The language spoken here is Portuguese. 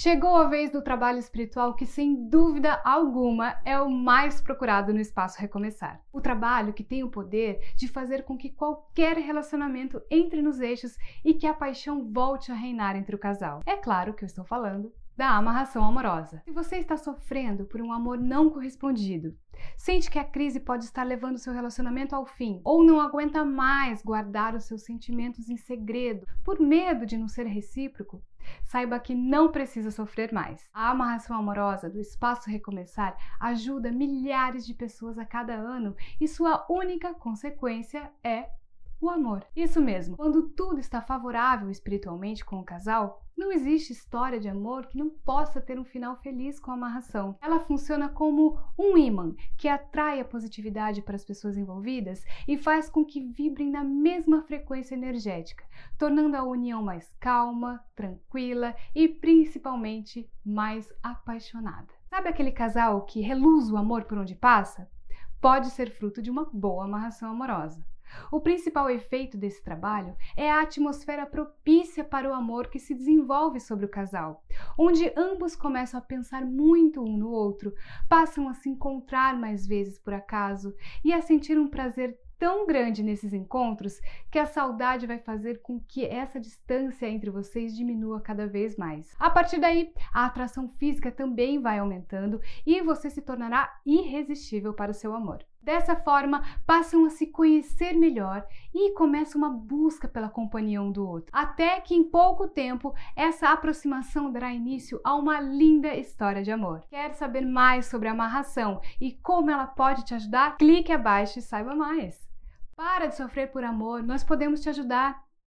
Chegou a vez do trabalho espiritual que, sem dúvida alguma, é o mais procurado no espaço Recomeçar. O trabalho que tem o poder de fazer com que qualquer relacionamento entre nos eixos e que a paixão volte a reinar entre o casal. É claro que eu estou falando da amarração amorosa. Se você está sofrendo por um amor não correspondido, sente que a crise pode estar levando seu relacionamento ao fim, ou não aguenta mais guardar os seus sentimentos em segredo por medo de não ser recíproco, saiba que não precisa sofrer mais. A amarração amorosa do Espaço Recomeçar ajuda milhares de pessoas a cada ano e sua única consequência é o amor. Isso mesmo, quando tudo está favorável espiritualmente com o casal, não existe história de amor que não possa ter um final feliz com a amarração. Ela funciona como um imã que atrai a positividade para as pessoas envolvidas e faz com que vibrem na mesma frequência energética, tornando a união mais calma, tranquila e principalmente mais apaixonada. Sabe aquele casal que reluz o amor por onde passa? Pode ser fruto de uma boa amarração amorosa. O principal efeito desse trabalho é a atmosfera propícia para o amor que se desenvolve sobre o casal, onde ambos começam a pensar muito um no outro, passam a se encontrar mais vezes por acaso e a sentir um prazer tão grande nesses encontros que a saudade vai fazer com que essa distância entre vocês diminua cada vez mais. A partir daí, a atração física também vai aumentando e você se tornará irresistível para o seu amor. Dessa forma, passam a se conhecer melhor e começa uma busca pela companhia um do outro. Até que em pouco tempo, essa aproximação dará início a uma linda história de amor. Quer saber mais sobre a amarração e como ela pode te ajudar? Clique abaixo e saiba mais. Para de sofrer por amor, nós podemos te ajudar.